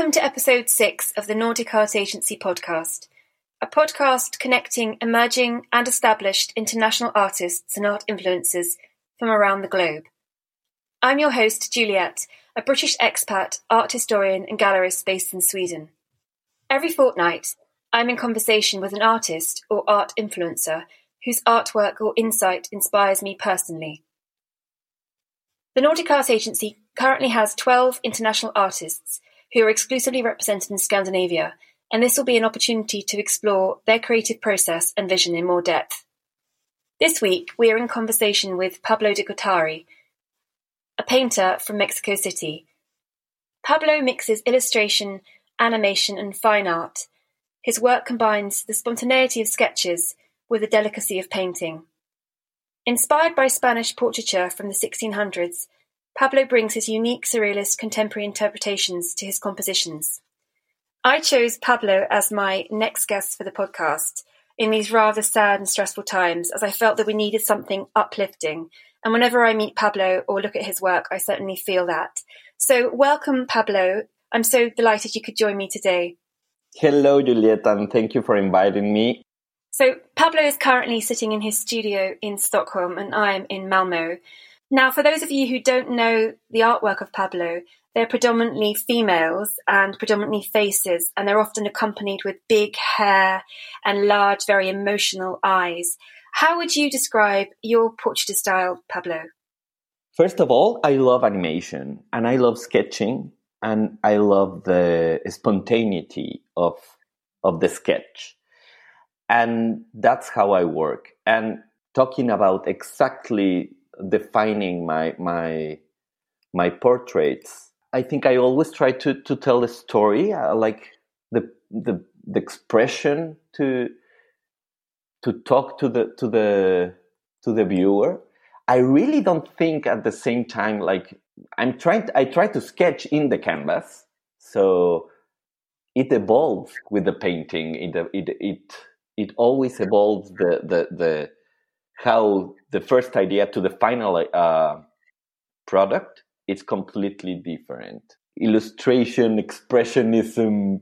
Welcome to episode six of the Nordic Art Agency podcast, a podcast connecting emerging and established international artists and art influencers from around the globe. I'm your host, Juliet, a British expat, art historian, and gallerist based in Sweden. Every fortnight, I'm in conversation with an artist or art influencer whose artwork or insight inspires me personally. The Nordic Arts Agency currently has 12 international artists who are exclusively represented in Scandinavia, and this will be an opportunity to explore their creative process and vision in more depth. This week, we are in conversation with Pablo de Cotari, a painter from Mexico City. Pablo mixes illustration, animation, and fine art. His work combines the spontaneity of sketches with the delicacy of painting. Inspired by Spanish portraiture from the 1600s, Pablo brings his unique surrealist contemporary interpretations to his compositions. I chose Pablo as my next guest for the podcast in these rather sad and stressful times, as I felt that we needed something uplifting. And whenever I meet Pablo or look at his work, I certainly feel that. So, welcome, Pablo. I'm so delighted you could join me today. Hello, Juliet, and thank you for inviting me. So, Pablo is currently sitting in his studio in Stockholm, and I am in Malmo. Now, for those of you who don't know the artwork of Pablo, they're predominantly females and predominantly faces, and they're often accompanied with big hair and large, very emotional eyes. How would you describe your portrait style, Pablo? First of all, I love animation and I love sketching and I love the spontaneity of of the sketch. And that's how I work. And talking about exactly defining my my my portraits, I think I always try to to tell a story, uh, like the the the expression to to talk to the to the to the viewer. I really don't think at the same time like I'm trying. To, I try to sketch in the canvas, so it evolves with the painting. It it it it always evolves the the the how the first idea to the final uh, product is completely different. Illustration, expressionism,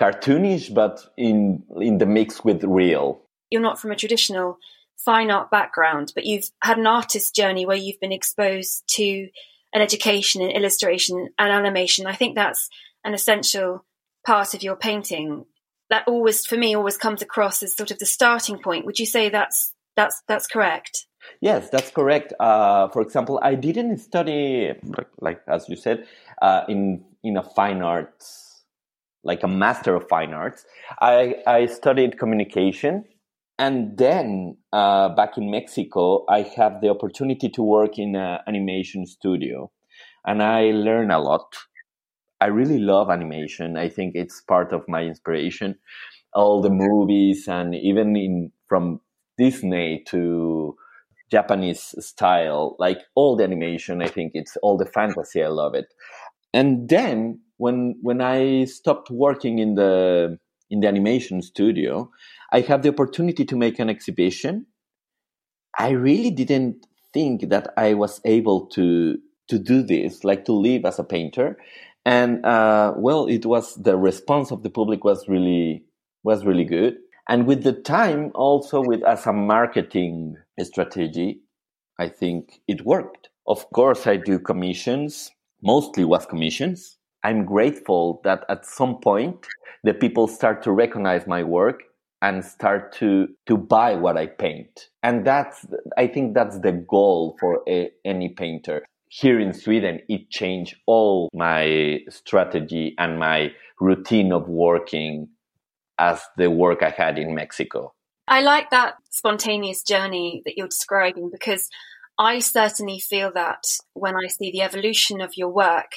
cartoonish, but in in the mix with real. You're not from a traditional fine art background, but you've had an artist journey where you've been exposed to an education in illustration and animation. I think that's an essential part of your painting. That always, for me, always comes across as sort of the starting point. Would you say that's that's that's correct. Yes, that's correct. Uh, for example, I didn't study like, as you said uh, in in a fine arts, like a master of fine arts. I I studied communication, and then uh, back in Mexico, I have the opportunity to work in an animation studio, and I learn a lot. I really love animation. I think it's part of my inspiration. All the movies and even in from Disney to Japanese style, like all the animation. I think it's all the fantasy. I love it. And then when when I stopped working in the in the animation studio, I have the opportunity to make an exhibition. I really didn't think that I was able to to do this, like to live as a painter. And uh, well, it was the response of the public was really was really good and with the time also with as a marketing strategy i think it worked. Of course i do commissions mostly was commissions. I'm grateful that at some point the people start to recognize my work and start to to buy what i paint. And that's i think that's the goal for a, any painter. Here in sweden it changed all my strategy and my routine of working as the work I had in Mexico. I like that spontaneous journey that you're describing because I certainly feel that when I see the evolution of your work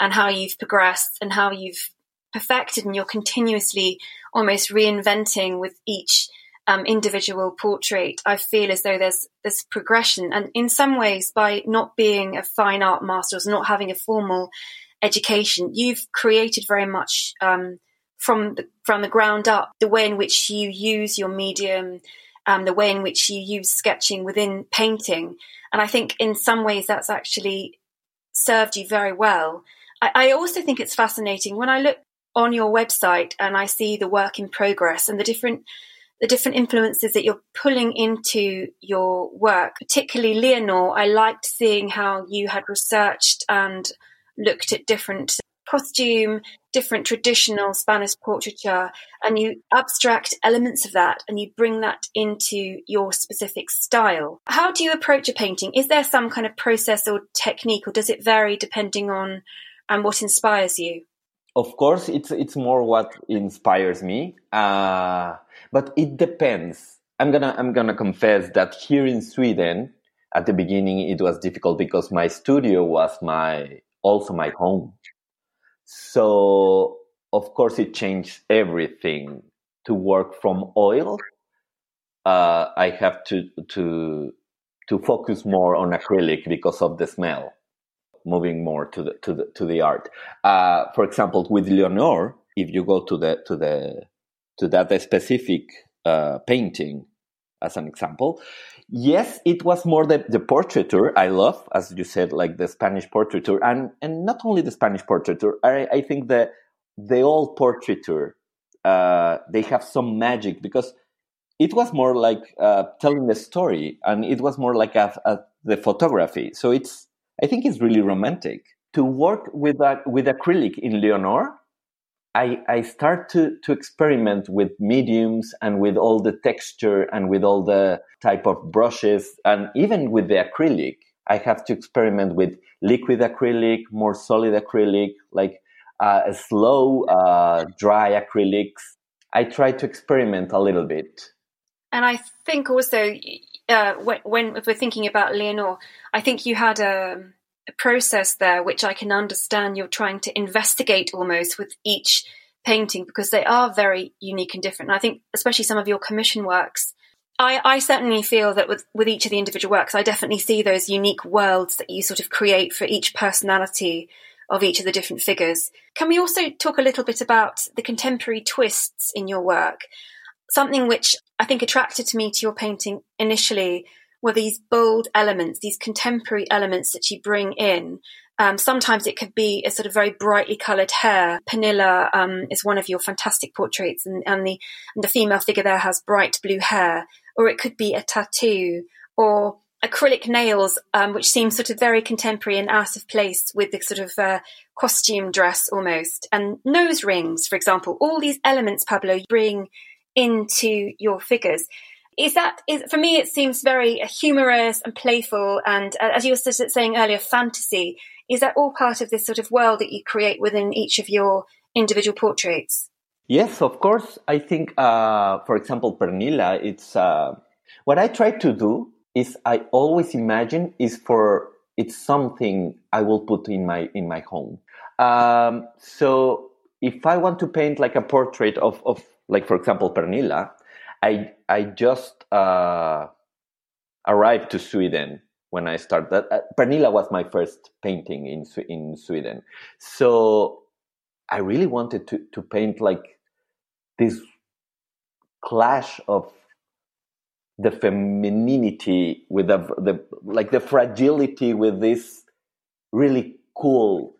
and how you've progressed and how you've perfected and you're continuously almost reinventing with each um, individual portrait, I feel as though there's this progression. And in some ways, by not being a fine art master or not having a formal education, you've created very much um, from the from the ground up the way in which you use your medium um, the way in which you use sketching within painting. And i think in some ways that's actually served you very well. I, I also think it's fascinating when I look on your website and I see the work in progress and the different the different influences that you're pulling into your work, particularly Leonor, I liked seeing how you had researched and looked at different costume, different traditional Spanish portraiture, and you abstract elements of that and you bring that into your specific style. How do you approach a painting? Is there some kind of process or technique, or does it vary depending on and what inspires you? Of course, it's it's more what inspires me, uh, but it depends. I'm gonna I'm gonna confess that here in Sweden, at the beginning, it was difficult because my studio was my also my home. So of course, it changed everything. To work from oil, uh, I have to to to focus more on acrylic because of the smell moving more to the to the to the art. Uh, for example, with Leonor, if you go to the to the to that specific uh, painting, as an example, yes, it was more the, the portraiture I love, as you said, like the Spanish portraiture, and and not only the Spanish portraiture. I, I think the the old portraiture uh, they have some magic because it was more like uh, telling a story, and it was more like a, a, the photography. So it's I think it's really romantic to work with that with acrylic in Leonor. I, I start to, to experiment with mediums and with all the texture and with all the type of brushes and even with the acrylic. I have to experiment with liquid acrylic, more solid acrylic, like uh, slow, uh, dry acrylics. I try to experiment a little bit. And I think also uh, when, when we're thinking about Leonor, I think you had a, a, process there which I can understand you're trying to investigate almost with each painting because they are very unique and different. And I think especially some of your commission works, I, I certainly feel that with, with each of the individual works, I definitely see those unique worlds that you sort of create for each personality of each of the different figures. Can we also talk a little bit about the contemporary twists in your work? Something which I think attracted to me to your painting initially were these bold elements, these contemporary elements that you bring in. Um, sometimes it could be a sort of very brightly coloured hair. Pernilla um, is one of your fantastic portraits, and, and, the and the female figure there has bright blue hair. Or it could be a tattoo, or acrylic nails, um, which seem sort of very contemporary and out of place with the sort of uh, costume dress almost, and nose rings, for example. All these elements, Pablo, bring into your figures. Is that is for me? It seems very humorous and playful, and uh, as you were saying earlier, fantasy. Is that all part of this sort of world that you create within each of your individual portraits? Yes, of course. I think, uh, for example, Pernilla. It's uh, what I try to do is I always imagine is for it's something I will put in my in my home. Um, so if I want to paint like a portrait of, of like for example Pernilla, I I just uh, arrived to Sweden when I started. Uh, Pernilla was my first painting in in Sweden, so I really wanted to to paint like this clash of the femininity with the, the like the fragility with this really cool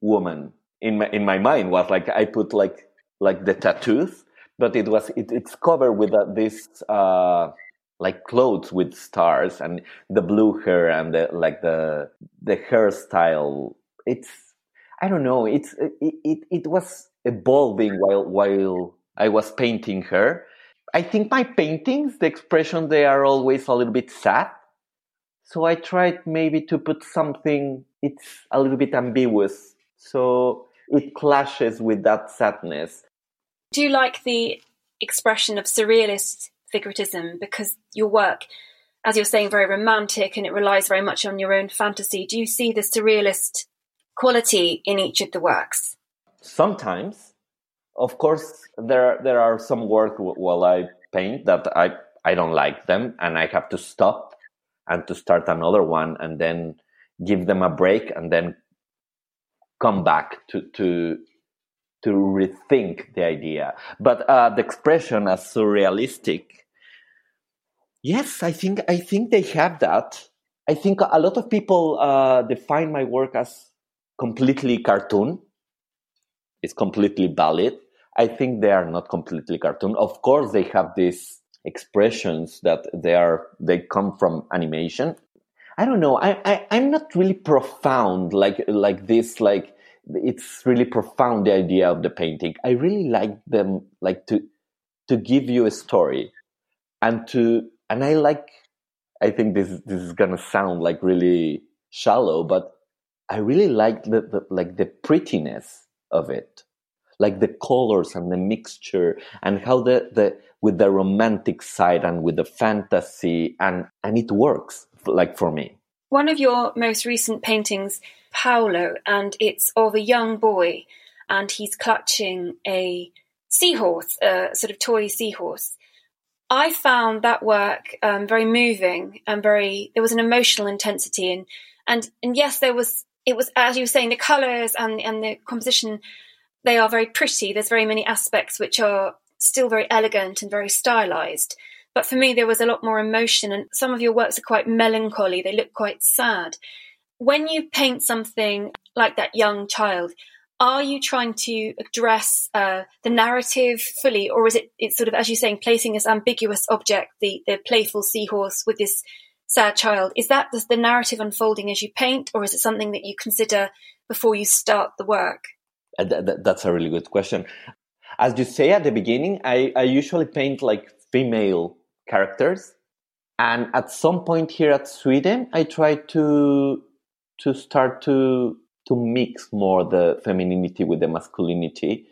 woman in my in my mind was like I put like like the tattoos but it was it, it's covered with uh, this uh, like clothes with stars and the blue hair and the like the the hairstyle. It's I don't know. It's it it, it was evolving while while I was painting her. I think my paintings, the expression they are always a little bit sad. So I tried maybe to put something. It's a little bit ambiguous. So it clashes with that sadness do you like the expression of surrealist figuratism because your work, as you're saying, very romantic and it relies very much on your own fantasy. Do you see the surrealist quality in each of the works? Sometimes, of course, there there are some work while I paint that I I don't like them and I have to stop and to start another one and then give them a break and then come back to to to rethink the idea. But uh, the expression as surrealistic, yes, I think I think they have that. I think a lot of people uh, define my work as completely cartoon. It's completely valid. I think they are not completely cartoon. Of course, they have these expressions that they are they come from animation. I don't know. I, I I'm not really profound like like this like it's really profound the idea of the painting. I really like them like to to give you a story and to and I like I think this this is gonna sound like really shallow, but I really like the, the like the prettiness of it, like the colors and the mixture and how the the with the romantic side and with the fantasy and and it works like for me. One of your most recent paintings, Paolo, and it's of a young boy and he's clutching a seahorse, a sort of toy seahorse. I found that work um, very moving and very. There was an emotional intensity, and and and yes, there was. It was as you were saying, the colours and and the composition. They are very pretty. There's very many aspects which are still very elegant and very stylized. But for me, there was a lot more emotion, and some of your works are quite melancholy. They look quite sad. When you paint something like that young child, are you trying to address uh, the narrative fully, or is it it's sort of as you're saying, placing this ambiguous object, the the playful seahorse with this sad child? Is that the narrative unfolding as you paint, or is it something that you consider before you start the work? Uh, th- that's a really good question. As you say at the beginning, I, I usually paint like female characters, and at some point here at Sweden, I try to to start to to mix more the femininity with the masculinity.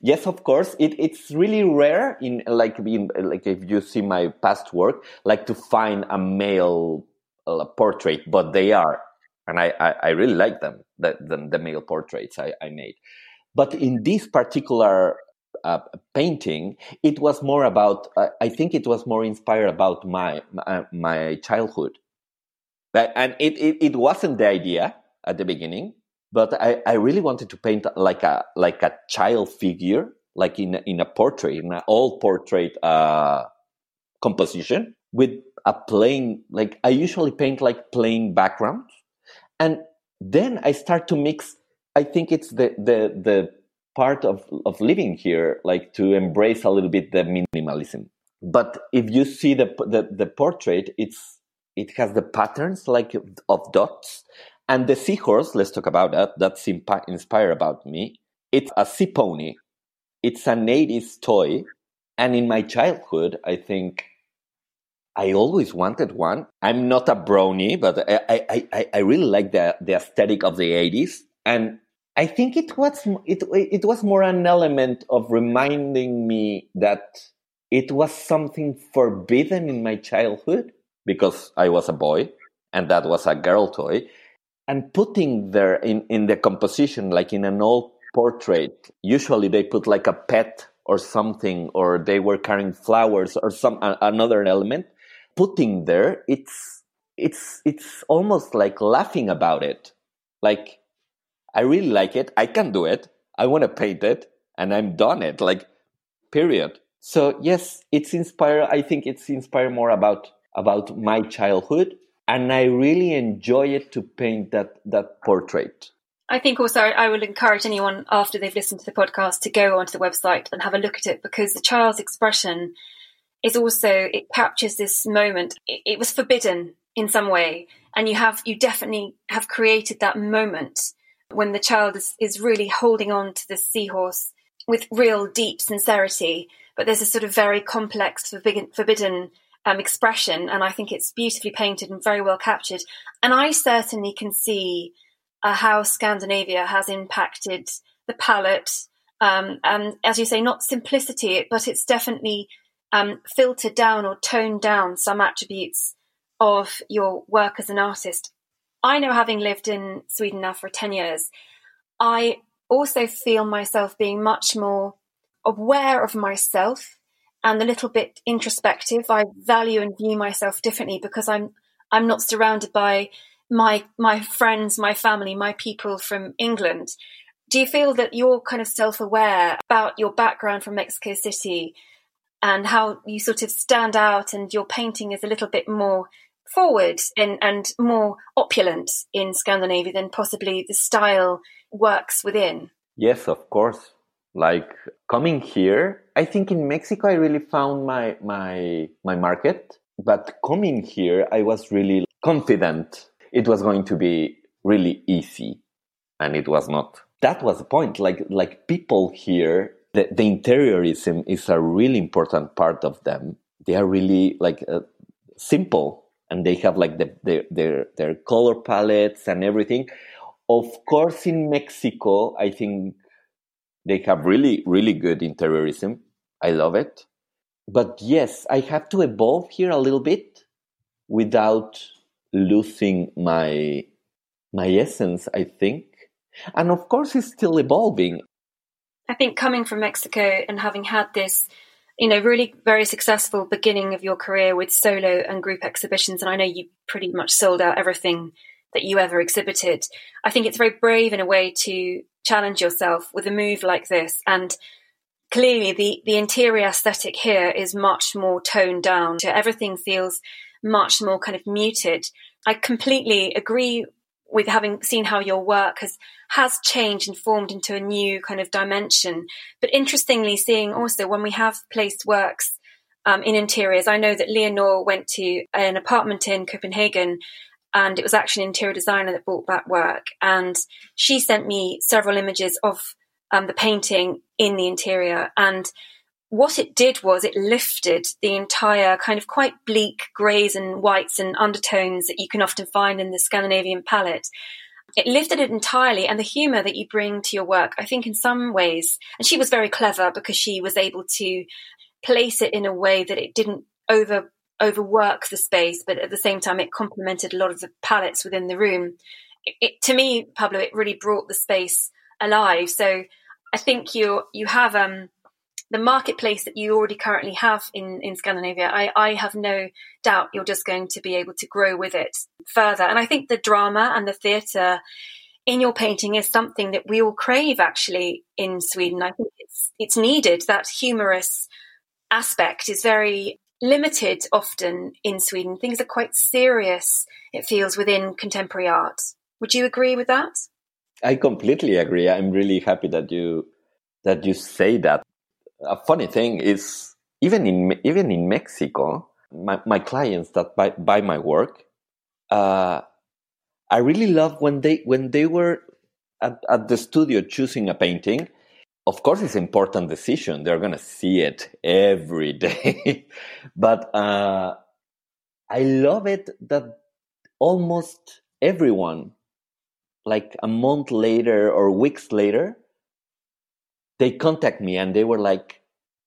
Yes, of course, it, it's really rare in like in like if you see my past work, like to find a male uh, portrait, but they are, and I, I, I really like them, the, the, the male portraits I, I made. But in this particular uh, painting, it was more about. Uh, I think it was more inspired about my my, my childhood, and it, it it wasn't the idea at the beginning but I, I really wanted to paint like a like a child figure, like in in a portrait, in an old portrait uh, composition with a plain like I usually paint like plain backgrounds, and then I start to mix. I think it's the the the part of of living here, like to embrace a little bit the minimalism. But if you see the the, the portrait, it's it has the patterns like of dots and the seahorse, let's talk about that. That's inspired about me. It's a sea pony. It's an 80s toy. And in my childhood, I think I always wanted one. I'm not a brony, but I, I, I, I really like the, the aesthetic of the 80s. And I think it was, it, it was more an element of reminding me that it was something forbidden in my childhood because I was a boy and that was a girl toy and putting there in, in the composition, like in an old portrait, usually they put like a pet or something, or they were carrying flowers or some another element. Putting there, it's it's it's almost like laughing about it. Like I really like it. I can do it. I want to paint it, and I'm done it. Like period. So yes, it's inspired. I think it's inspired more about about my childhood and I really enjoy it to paint that that portrait. I think also I will encourage anyone after they've listened to the podcast to go onto the website and have a look at it because the child's expression is also it captures this moment. It, it was forbidden in some way, and you have you definitely have created that moment when the child is, is really holding on to the seahorse with real deep sincerity. But there's a sort of very complex forbidden, forbidden um, expression, and I think it's beautifully painted and very well captured. And I certainly can see uh, how Scandinavia has impacted the palette. Um, and as you say, not simplicity, but it's definitely um, filtered down or toned down some attributes of your work as an artist. I know, having lived in Sweden now for 10 years, I also feel myself being much more aware of myself and a little bit introspective. I value and view myself differently because I'm I'm not surrounded by my my friends, my family, my people from England. Do you feel that you're kind of self-aware about your background from Mexico City and how you sort of stand out and your painting is a little bit more forward and, and more opulent in Scandinavia than possibly the style works within. Yes, of course. Like coming here, I think in Mexico I really found my my my market. But coming here, I was really confident it was going to be really easy, and it was not. That was the point. Like like people here, the, the interiorism is a really important part of them. They are really like uh, simple, and they have like the, their their their color palettes and everything. Of course, in Mexico, I think they have really, really good interiorism. I love it. But yes, I have to evolve here a little bit without losing my my essence, I think. And of course it's still evolving. I think coming from Mexico and having had this, you know, really very successful beginning of your career with solo and group exhibitions, and I know you pretty much sold out everything that you ever exhibited. I think it's very brave in a way to challenge yourself with a move like this. And clearly, the, the interior aesthetic here is much more toned down. So everything feels much more kind of muted. I completely agree with having seen how your work has has changed and formed into a new kind of dimension. But interestingly, seeing also when we have placed works um, in interiors, I know that Leonore went to an apartment in Copenhagen and it was actually an interior designer that bought that work. And she sent me several images of um, the painting in the interior. And what it did was it lifted the entire kind of quite bleak greys and whites and undertones that you can often find in the Scandinavian palette. It lifted it entirely, and the humor that you bring to your work, I think, in some ways, and she was very clever because she was able to place it in a way that it didn't over overwork the space, but at the same time, it complemented a lot of the palettes within the room. It, it, to me, Pablo, it really brought the space alive. So I think you you have um, the marketplace that you already currently have in, in Scandinavia. I, I have no doubt you're just going to be able to grow with it further. And I think the drama and the theatre in your painting is something that we all crave actually in Sweden. I think it's it's needed. That humorous aspect is very limited often in Sweden. Things are quite serious, it feels, within contemporary art. Would you agree with that? I completely agree. I'm really happy that you that you say that. A funny thing is even in even in Mexico, my, my clients that buy, buy my work, uh, I really love when they when they were at, at the studio choosing a painting. Of course it's an important decision. They're to see it every day. But uh, i love it that almost everyone like a month later or weeks later they contact me and they were like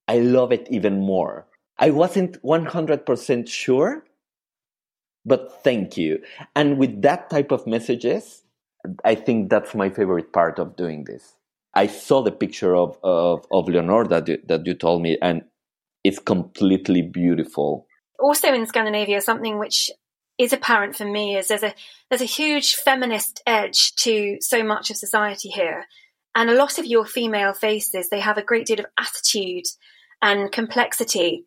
i love it even more. I wasn't 100% sure but thank you. And with that type of messages i think that's my favorite part of doing this. I saw the picture of of, of Leonore that you, that you told me, and it's completely beautiful. Also in Scandinavia, something which is apparent for me is there's a there's a huge feminist edge to so much of society here, and a lot of your female faces they have a great deal of attitude and complexity.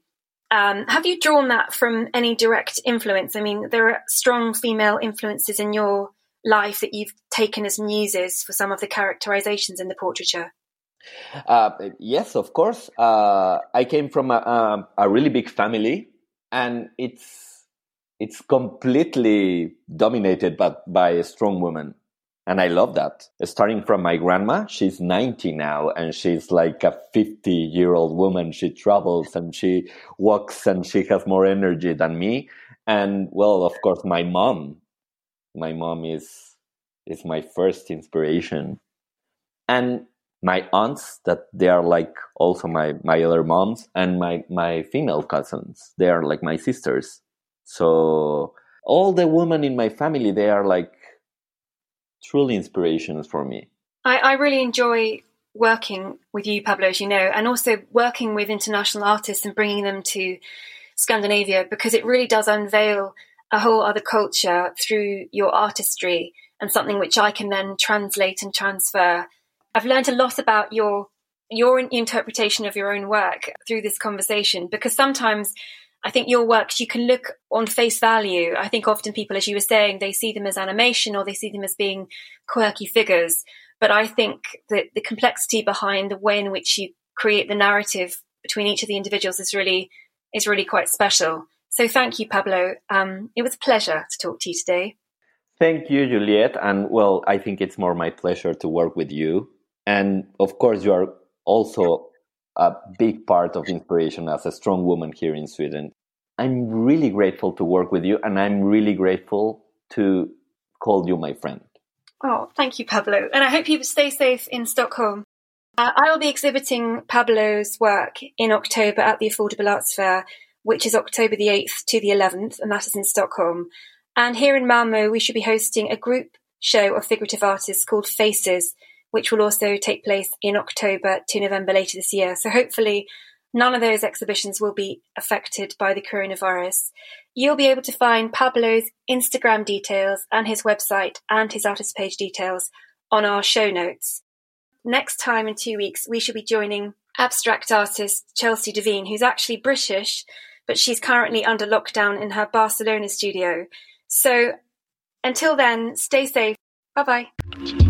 Um, have you drawn that from any direct influence? I mean, there are strong female influences in your life that you've taken as muses for some of the characterizations in the portraiture? Uh, yes, of course. Uh, I came from a, a, a, really big family, and it's it's completely dominated by, by a strong woman, and I love that. Starting from my grandma, she's ninety now, and she's like a fifty year old woman. She travels and she walks, and she has more energy than me. And well, of course, my mom my mom is is my first inspiration and my aunts that they are like also my my other moms and my my female cousins they are like my sisters so all the women in my family they are like truly inspirations for me i, I really enjoy working with you pablo as you know and also working with international artists and bringing them to scandinavia because it really does unveil a whole other culture through your artistry and something which I can then translate and transfer. I've learned a lot about your your interpretation of your own work through this conversation because sometimes I think your works, you can look on face value. I think often people, as you were saying, they see them as animation or they see them as being quirky figures. But I think that the complexity behind the way in which you create the narrative between each of the individuals is really is really quite special. So thank you, Pablo. Um, it was a pleasure to talk to you today. Thank you, Juliet. And well, I think it's more my pleasure to work with you. And of course, you are also a big part of inspiration as a strong woman here in Sweden. I'm really grateful to work with you, and I'm really grateful to call you my friend. Oh, thank you, Pablo. And I hope you stay safe in Stockholm. Uh, I will be exhibiting Pablo's work in October at the Affordable Arts Fair, which is October the 8th to the 11th, and that is in Stockholm. And here in Malmo, we should be hosting a group show of figurative artists called Faces, which will also take place in October to November later this year. So hopefully, none of those exhibitions will be affected by the coronavirus. You'll be able to find Pablo's Instagram details and his website and his artist page details on our show notes. Next time in two weeks, we shall be joining abstract artist Chelsea Devine, who's actually British, but she's currently under lockdown in her Barcelona studio. So until then, stay safe. Bye bye.